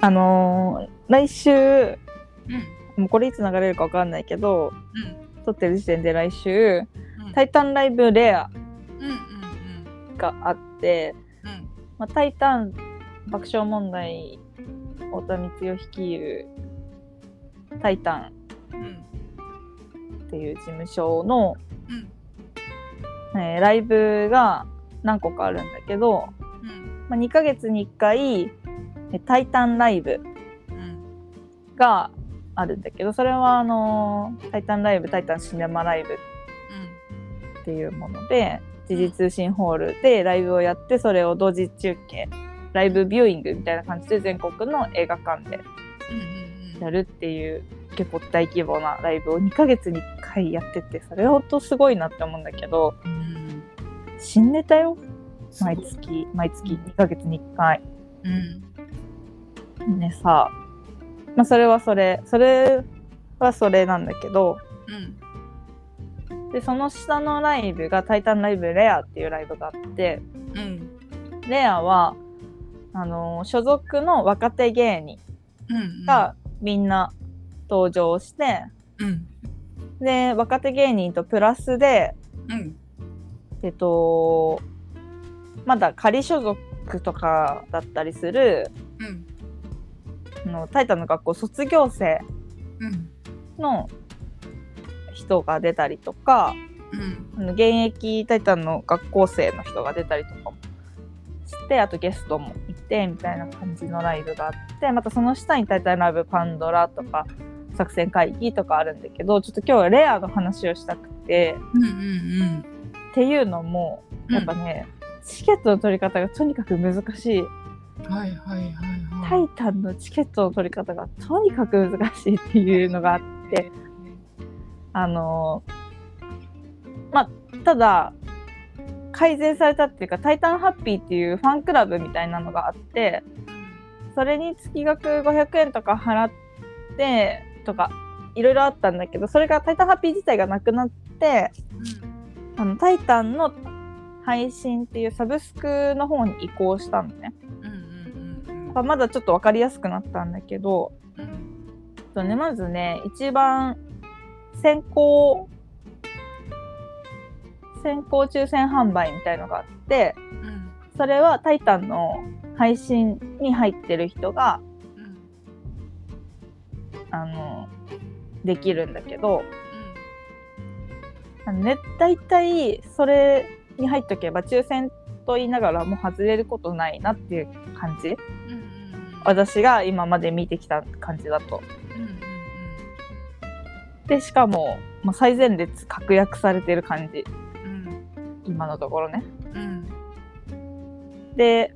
あのー来週うん。もうこれいつ流れるかわかんないけどうん。撮ってる時点で来週うん「タイタンライブレアうんうん」があって、まあ、タイタン爆笑問題太田光代率いる「タイタン」うんっていう事務所の、うん。えーライブが何個かあるんだけど、うん。まあ、2ヶ月に1回えータイタンライブうんがあるんだけどそれはあのータイタンライブタイタンシネマライブっていうもので時事通信ホールでライブをやってそれを同時中継ライブビューイングみたいな感じで全国の映画館でやるっていう結構大規模なライブを2ヶ月に1回やっててそれほんとすごいなって思うんだけどうん。新ネタよ？毎月毎月2ヶ月に1回。うんねさまあそれはそれそれはそれなんだけど。うん。でその下のライブが「タイタンライブレア」っていうライブがあって。うん。レアはあのー所属の若手芸人うんがみんな登場して、うん。で若手芸人とプラスで。うん。えっとまだ仮所属とかだったりする。うんあのタイタンの学校卒業生うんの人が出たりとかうんあの現役タイタンの学校生の人が出たりとかもしてあとゲストもいてみたいな感じのライブがあってまたその下にタイタンライブパンドラとか作戦会議とかあるんだけどちょっと今日はレアの話をしたくてうんうんっていうのもうんやっぱね、チケットの取り方がとにかく難しいはいはいはいタはいイタンのチケットの取り方がとにかく難しいっていうのがあってあのまあただ改善されたっていうか「タイタンハッピー」っていうファンクラブみたいなのがあってそれに月額500円とか払ってとかいろいろあったんだけどそれが「タイタンハッピー」自体がなくなってあのタイタンの配信っていうサブスクの方に移行したのね。まあまだちょっと分かりやすくなったんだけどとね、まずね、一番先行、先行抽選販売みたいのがあって、それはタイタンの配信に入ってる人が、あの、できるんだけど、あのね、大体それに入っとけば抽選と言いながらもう外れることないなっていう感じ。うん私が今まで見てきた感じだと。うんうんで、しかも、まあ、最前列確約されてる感じ。うん今のところね。うんで、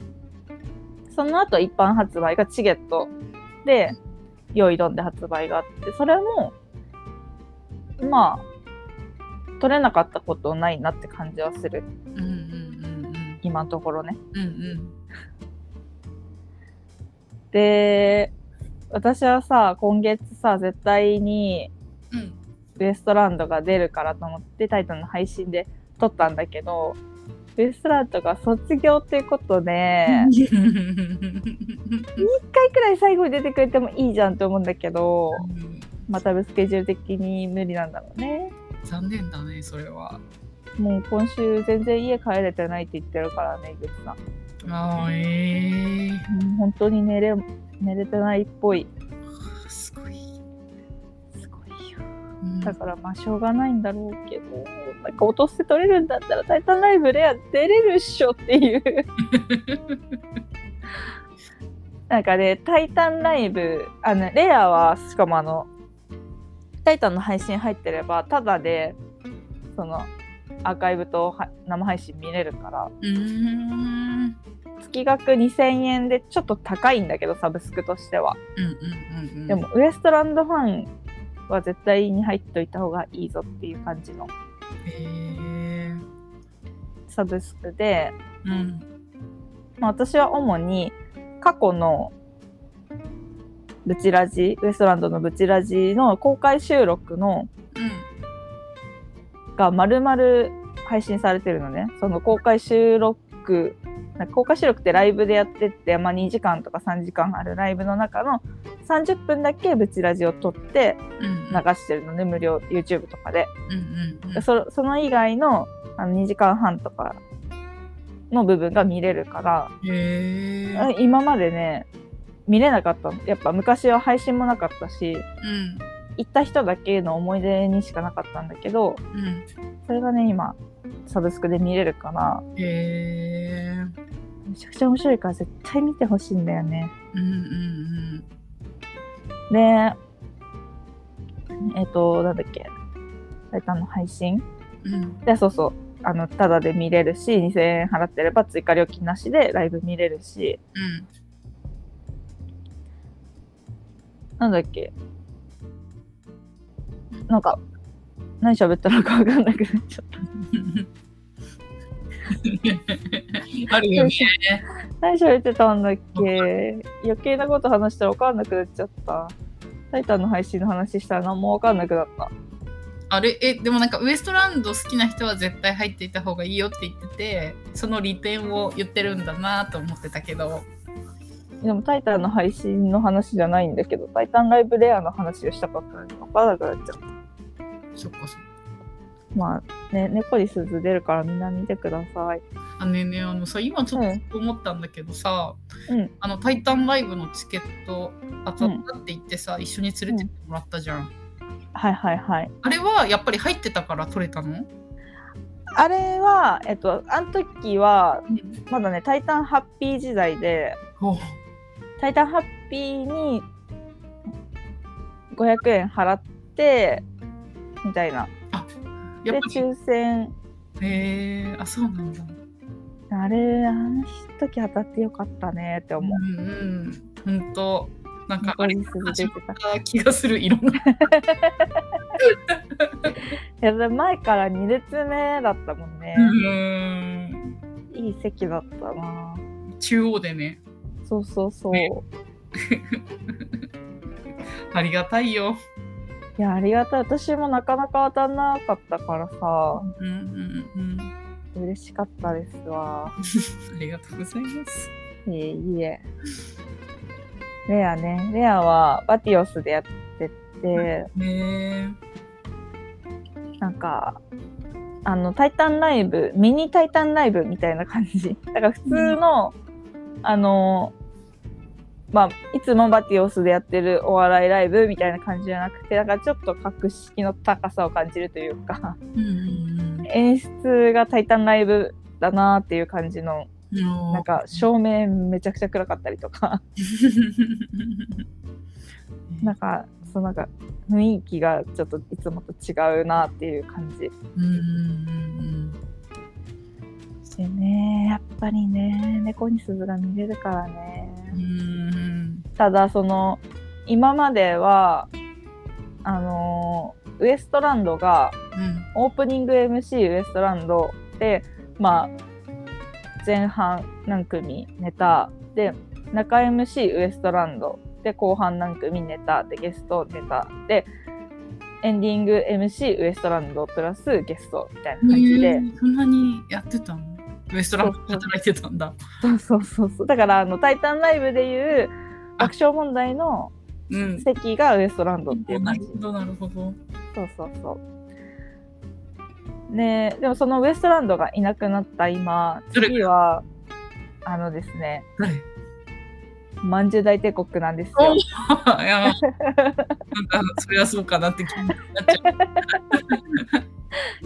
その後一般発売がチゲットで、用意どんで発売があって、それも、まあ、取れなかったことないなって感じはする。うんうんうん今のところね。うんうんで、私はさ、今月さ、絶対にうんウエストランドが出るからと思って、タイタンの配信で撮ったんだけど、ウエストランドが卒業っていうことで、一回くらい最後に出てくれてもいいじゃんって思うんだけど、またスケジュール的に無理なんだろうね。残念だねそれはもう今週全然家帰れてないって言ってるからね、井口さん。あーえうん本当に寝れ寝れてないっぽい。ー、すごい、すごいよ。うんだからまあしょうがないんだろうけど、なんか落として取れるんだったらタイタンライブレア出れるっしょっていう。なんかね、タイタンライブ、あの、レアはしかもあの、タイタンの配信入ってれば、ただで、その、アーカイブとは生配信見れるから、うーん月額2000円でちょっと高いんだけど、サブスクとしては。うんうんうんうんでも、ウエストランドファンは絶対に入っといた方がいいぞっていう感じのサブスクで、うんまあ、私は主に過去のブチラジ、ウエストランドのブチラジの公開収録のが丸々配信されてるのね。その公開収録なんか公開収録ってライブでやってって、まあ、2時間とか3時間あるライブの中の30分だけブチラジを撮ってうん流してるのね無料 YouTube とかで。うんうんでそその以外のあの2時間半とかの部分が見れるから、今までね見れなかったの。やっぱ昔は配信もなかったしうん。行った人だけの思い出にしかなかったんだけどうん。それがね今サブスクで見れるから。へえめちゃくちゃ面白いから絶対見てほしいんだよね。うんうんでえっ、となんだっけ。タイタンの配信。うん。うんでそうそう。あのタダで見れるし2000円払ってれば追加料金なしでライブ見れるし。うん。なんだっけ。なんか何喋ったのか分かんなくなっちゃった。あるよね。何喋ってたんだっけ？余計なこと話したら分かんなくなっちゃった。タイタンの配信の話したら何も分かんなくなった。あれ？えでもなんかウエストランド好きな人は絶対入っていた方がいいよって言っててその利点を言ってるんだなと思ってたけどでもタイタンの配信の話じゃないんだけど、タイタンライブレアの話をしたかったのに分からなくなっちゃった。そっかそっかまあね、猫に鈴出るからみんな見てください。あねえねえあのさ今ちょっと思ったんだけどさ、うん。あの「タイタンライブ」のチケット当たったって言ってさ、一緒に連れてってもらったじゃん、はいはいはい。あれはやっぱり入ってたから取れたの、あれは、えっと、あの時は、まだね、タイタンハッピー時代で、おタイタンハッピーに500円払って、みたいな。で、抽選、へえあそうなんだあれ、あの時当たってよかったねって思う。うんうんほんとなんかあれてた。気がするいろんな や、でも前から2列目だったもんね。うんいい席だったな。中央でねそうそうそう。ね ありがたいよいや、ありがたい。私もなかなか当たんなかったからさ、うんうんうん嬉しかったですわ。ありがとうございますいえいえ。レアね。レアはバティオスでやってて、ねなんか、あの、タイタンライブ、ミニタイタンライブみたいな感じ。だから普通の、あの、まあ、いつもバティオスでやってるお笑いライブみたいな感じじゃなくて、だからちょっと格式の高さを感じるというか、うんうん演出がタイタンライブだなっていう感じの、うん。なんか照明めちゃくちゃ暗かったりとか、なんか、そうなんか雰囲気がちょっといつもと違うなっていう感じ。うんうんでね、やっぱりね、猫に鈴が見れるからね。うんうんただ、その、今までは、あのーウエストランドが、うん。オープニング MC ウエストランドで、まあ、前半何組ネタで、中 MC ウエストランドで、後半何組ネタで、ゲストネタで、エンディング MC ウエストランドプラスゲストみたいな感じで、へーそんなにやってたの？ウエストランドで働いてたんだ。そうそうそうそう。だから、あの、タイタンライブでいう爆笑問題のうん席がウエストランドっていう感じなる。ほどなるほどそうそうそう。ねでもそのウエストランドがいなくなった今、誰次は、あのですね、誰まんじゅう大帝国なんですよ。いやなんかそれはそうかなって気になっち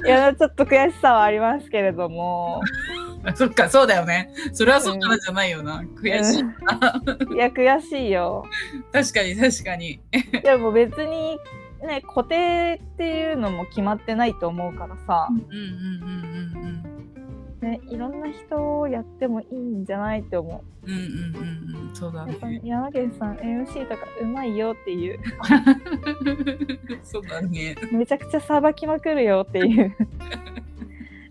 ゃ いや、ちょっと悔しさはありますけれども、そっかそうだよね。それはそうからじゃないよな。悔しいな。うん。いや、悔しいよ。確かに確かに。でも別に、ね、固定っていうのも決まってないと思うからさ。う、んうんうんうんね、いろんな人をやってもいいんじゃないって思う。うんうんうんうん。うんそうだね。山源さん MC とかうまいよっていう。そうだね。めちゃくちゃさばきまくるよっていう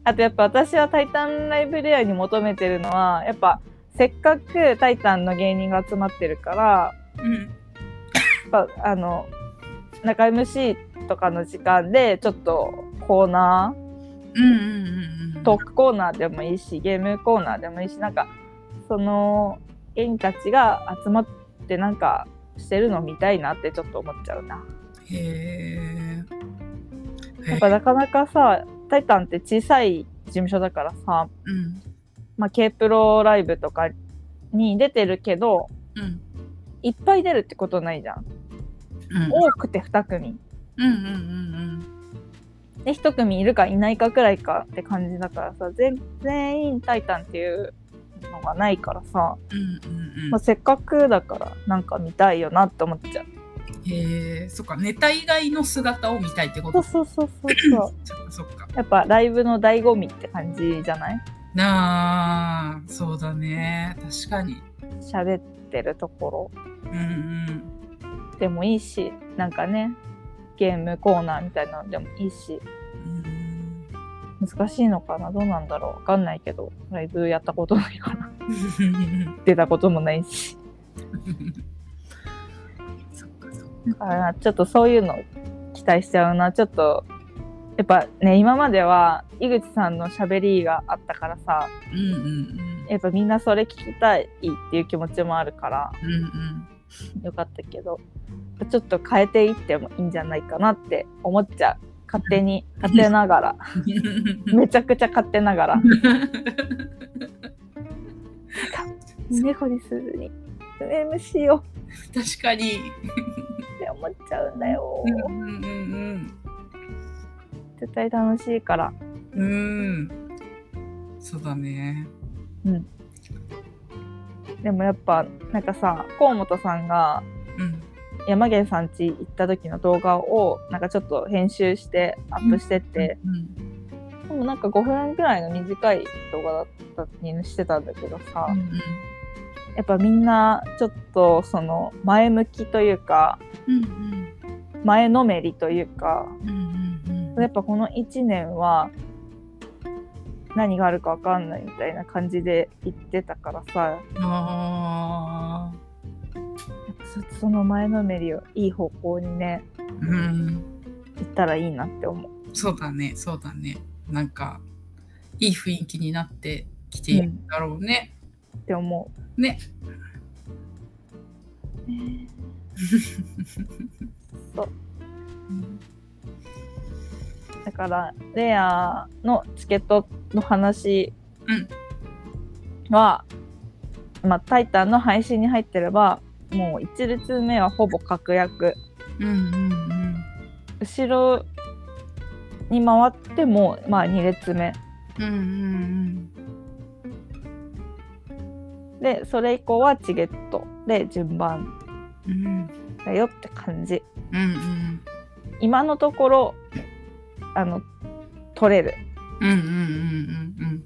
あとやっぱ私は「タイタンライブレア」に求めてるのはやっぱせっかく「タイタン」の芸人が集まってるからうんやっぱあの中 MC とかの時間でちょっとコーナうんうんうんうんートークコーナーでもいいしゲームコーナーでもいいしなんかその芸人たちが集まってなんかしてるの見たいなってちょっと思っちゃうな。へえ。やっぱなかなかさ「タイタン」って小さい事務所だからさ、うん。まあ、K プロライブとかに出てるけどうん。いっぱい出るってことないじゃん。うん。多くて2組。うんうんうんで1組いるかいないかくらいかって感じだからさ全全員「タイタン」っていうのがないからさ、うん。うんうんうんまあ、せっかくだからなんか見たいよなって思っちゃう。へえ、そっか、ネタ以外の姿を見たいってこと？そうそうそうそう そっか。やっぱライブの醍醐味って感じじゃない？なあ、そうだね。確かに。喋ってるとこうんうん。ろでもいいしなんかねゲームコーナーみたいなのでもいいしうん難しいのかな？どうなんだろう？わかんないけどライブやったことないから出たこともないし。だからちょっとそういうの期待しちゃうなちょっとやっぱね今までは井口さんのしゃべりがあったからさうんうんうん。やっぱみんなそれ聞きたいっていう気持ちもあるからうんうん。よかったけどちょっと変えていってもいいんじゃないかなって思っちゃう勝手に 勝手ながら めちゃくちゃ勝手ながら 猫にすずに MC をっ確かに。て思っちゃうんだようんうんうん絶対楽しいからうん。うん。そうだね。でもやっぱなんかさ河本さんがうん。山源さん家行った時の動画をなんかちょっと編集してアップしてて、うん。でもなんか5分ぐらいの短い動画だったにしてたんだけどさ、うんやっぱみんなちょっとその前向きというかうん前のめりというかうんうんうんやっぱこの1年は何があるか分かんないみたいな感じで言ってたからさあぱそその前のめりをいい方向にねーうん。行ったらいいなって思う。そうだね、そうだね。なんか、いい雰囲気になってきているんだろうね。って思ね。う。そうだからレアのチケットの話は、まあ「タイタン」の配信に入ってればもう1列目はほぼ確約うんうん後ろに回ってもまあ2列目うん。うんうんでそれ以降はチゲットで順番うん。うんだよって感じうんうん。今のところあの取れるうんうんうんうん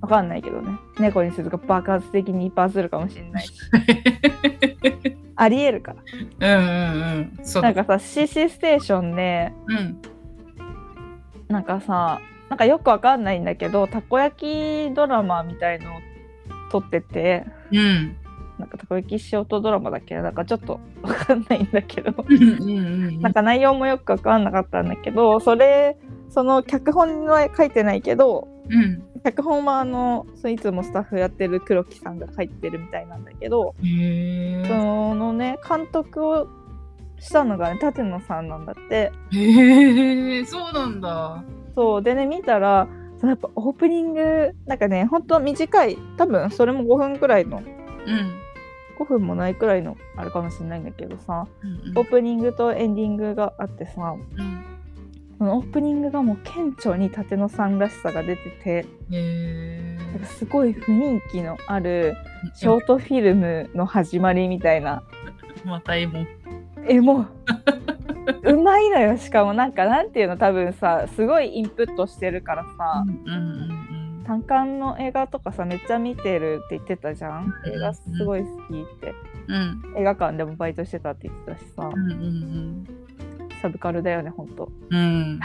わかんないけどね猫にするが爆発的にいっぱいするかもしれないし ありえるからうん。うんうんう。なんかさ CC ステーションでうん。なんかさなんかよくわかんないんだけどたこ焼きドラマみたいのを撮っててうん。なんかたこ焼きショートドラマだっけ？なんかちょっとわかんないんだけど。なんか内容もよくわかんなかったんだけどそれその脚本は書いてないけどうん。脚本はあのそういつもスタッフやってる黒木さんが書いてるみたいなんだけどへそのね監督をしたのがね舘野さんなんだってえ。へえ、そうなんだ。そうでね見たらそのやっぱオープニングなんかねほんと短い多分それも5分くらいのうん。5分もないくらいのあれかもしれないんだけどさうんオープニングとエンディングがあってさうん。そのオープニングがもう顕著に舘野さんらしさが出てて。なんかすごい雰囲気のあるショートフィルムの始まりみたいな また絵も。えもううまいのよしかも。なんかなんていうの多分さすごいインプットしてるからさ、うんうん単館の映画とかさめっちゃ見てるって言ってたじゃん。映画すごい好きって。うん。うん映画館でもバイトしてたって言ってたしさ。うんうんサブカルだよねほんと。うん。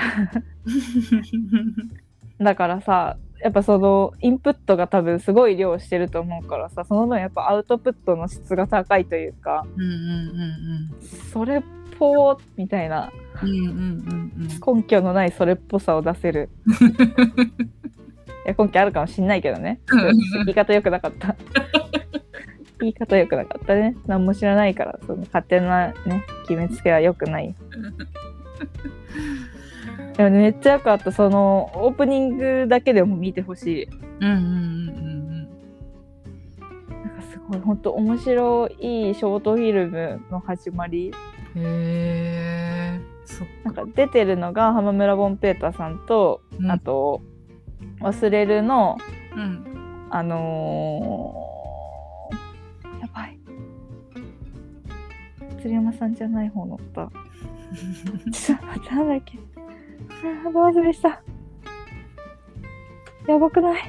だからさやっぱそのインプットが多分すごい量してると思うからさその分やっぱアウトプットの質が高いというか。うんうんうん。それっぽーみたいなうん。うんうんうん根拠のないそれっぽさを出せる いや根拠あるかもしんないけどねうん言い方良くなかった 言い方良くなかったね。何も知らないから、その勝手なね、決めつけは良くない。でもねめっちゃ良かった。その、オープニングだけでも見てほしい。うんうんうんなんかすごい、本当面白いショートフィルムの始まり。うん。へなんか出てるのが浜村ボンペーターさんと、うんあと、忘れるの、うん。あのー、やばい。鶴山さんじゃない方乗った。ちょっと待って、なんだっけ。あー、ど忘れした。やばくない？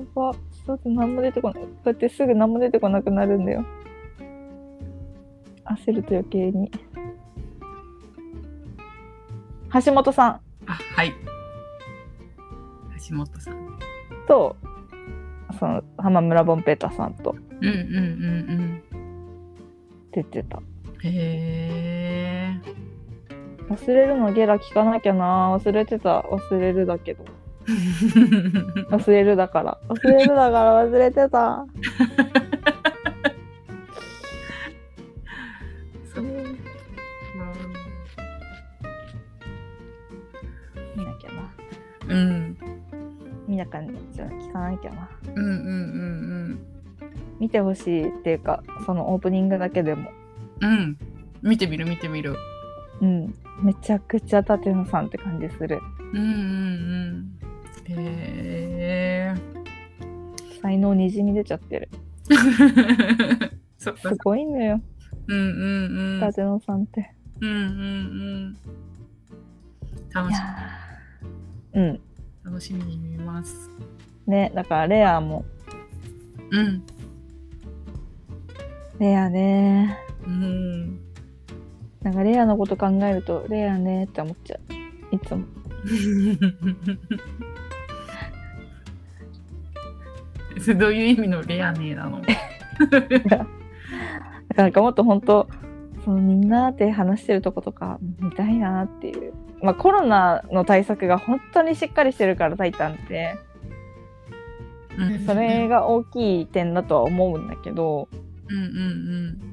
やば。ちょっと何も出てこない。こうやってすぐ何も出てこなくなるんだよ。焦ると余計に。橋本さんあ、はい。橋本さん。と、その浜村ボンペーターさんとうんうんうん出てた。うん。へえ。忘れるのゲラ聞かなきゃな忘れてた忘れるだけど 忘れるだから忘れるだから忘れてた そっか見なきゃなうん。見なきゃじゃ聞かなきゃなうんうんうん見てほしいっていうかそのオープニングだけでもうん。うん。見てみる見てみる。うんめちゃくちゃ舘野さんって感じするうんうんうん。へえ。才能にじみ出ちゃってる す。ごいのようんうんうん。舘野さんってうんうんうん。楽しいやーうん楽しみに見ます。ねだからレアもうん。レアねうん。なんかレアのこと考えるとレアねって思っちゃういつも そ れどういう意味のレアネーなの？だからなんかもっと本当そのみんなで話してるとことか見たいなっていう。まあコロナの対策が本当にしっかりしてるからタイタンって。それが大きい点だとは思うんだけどうんうん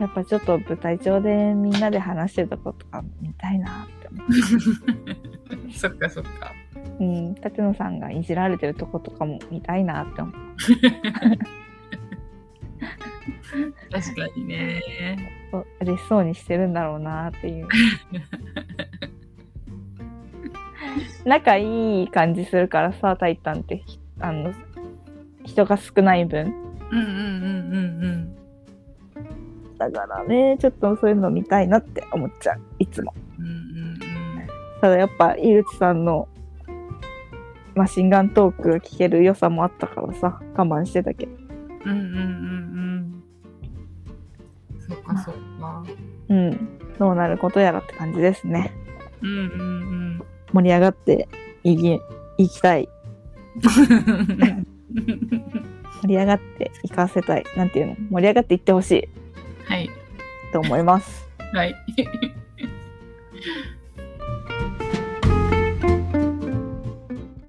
やっぱちょっと舞台上でみんなで話してるとことか見たいなって思う。ん。そっかそっか。う。うん、舘野さんがいじられてるとことかも見たいなって思う。確かにね。嬉しそうにしてるんだろうなっていう。仲いい感じするからさ、タイタンってひあの人が少ない分。うんうんうんうんだからね、ちょっとそういうの見たいなって思っちゃう、いつも。うん。うんうんただやっぱ、井口さんのマシンガントークが聞ける良さもあったからさ、我慢してたけど。うん。うんうんうんうん。そっかそっか。うん。どうなることやらって感じですね。うんうんうん。盛り上がっていきいきたい。盛り上がっていかせたい。なんていうの？盛り上がっていってほしいはい。と思います。はい。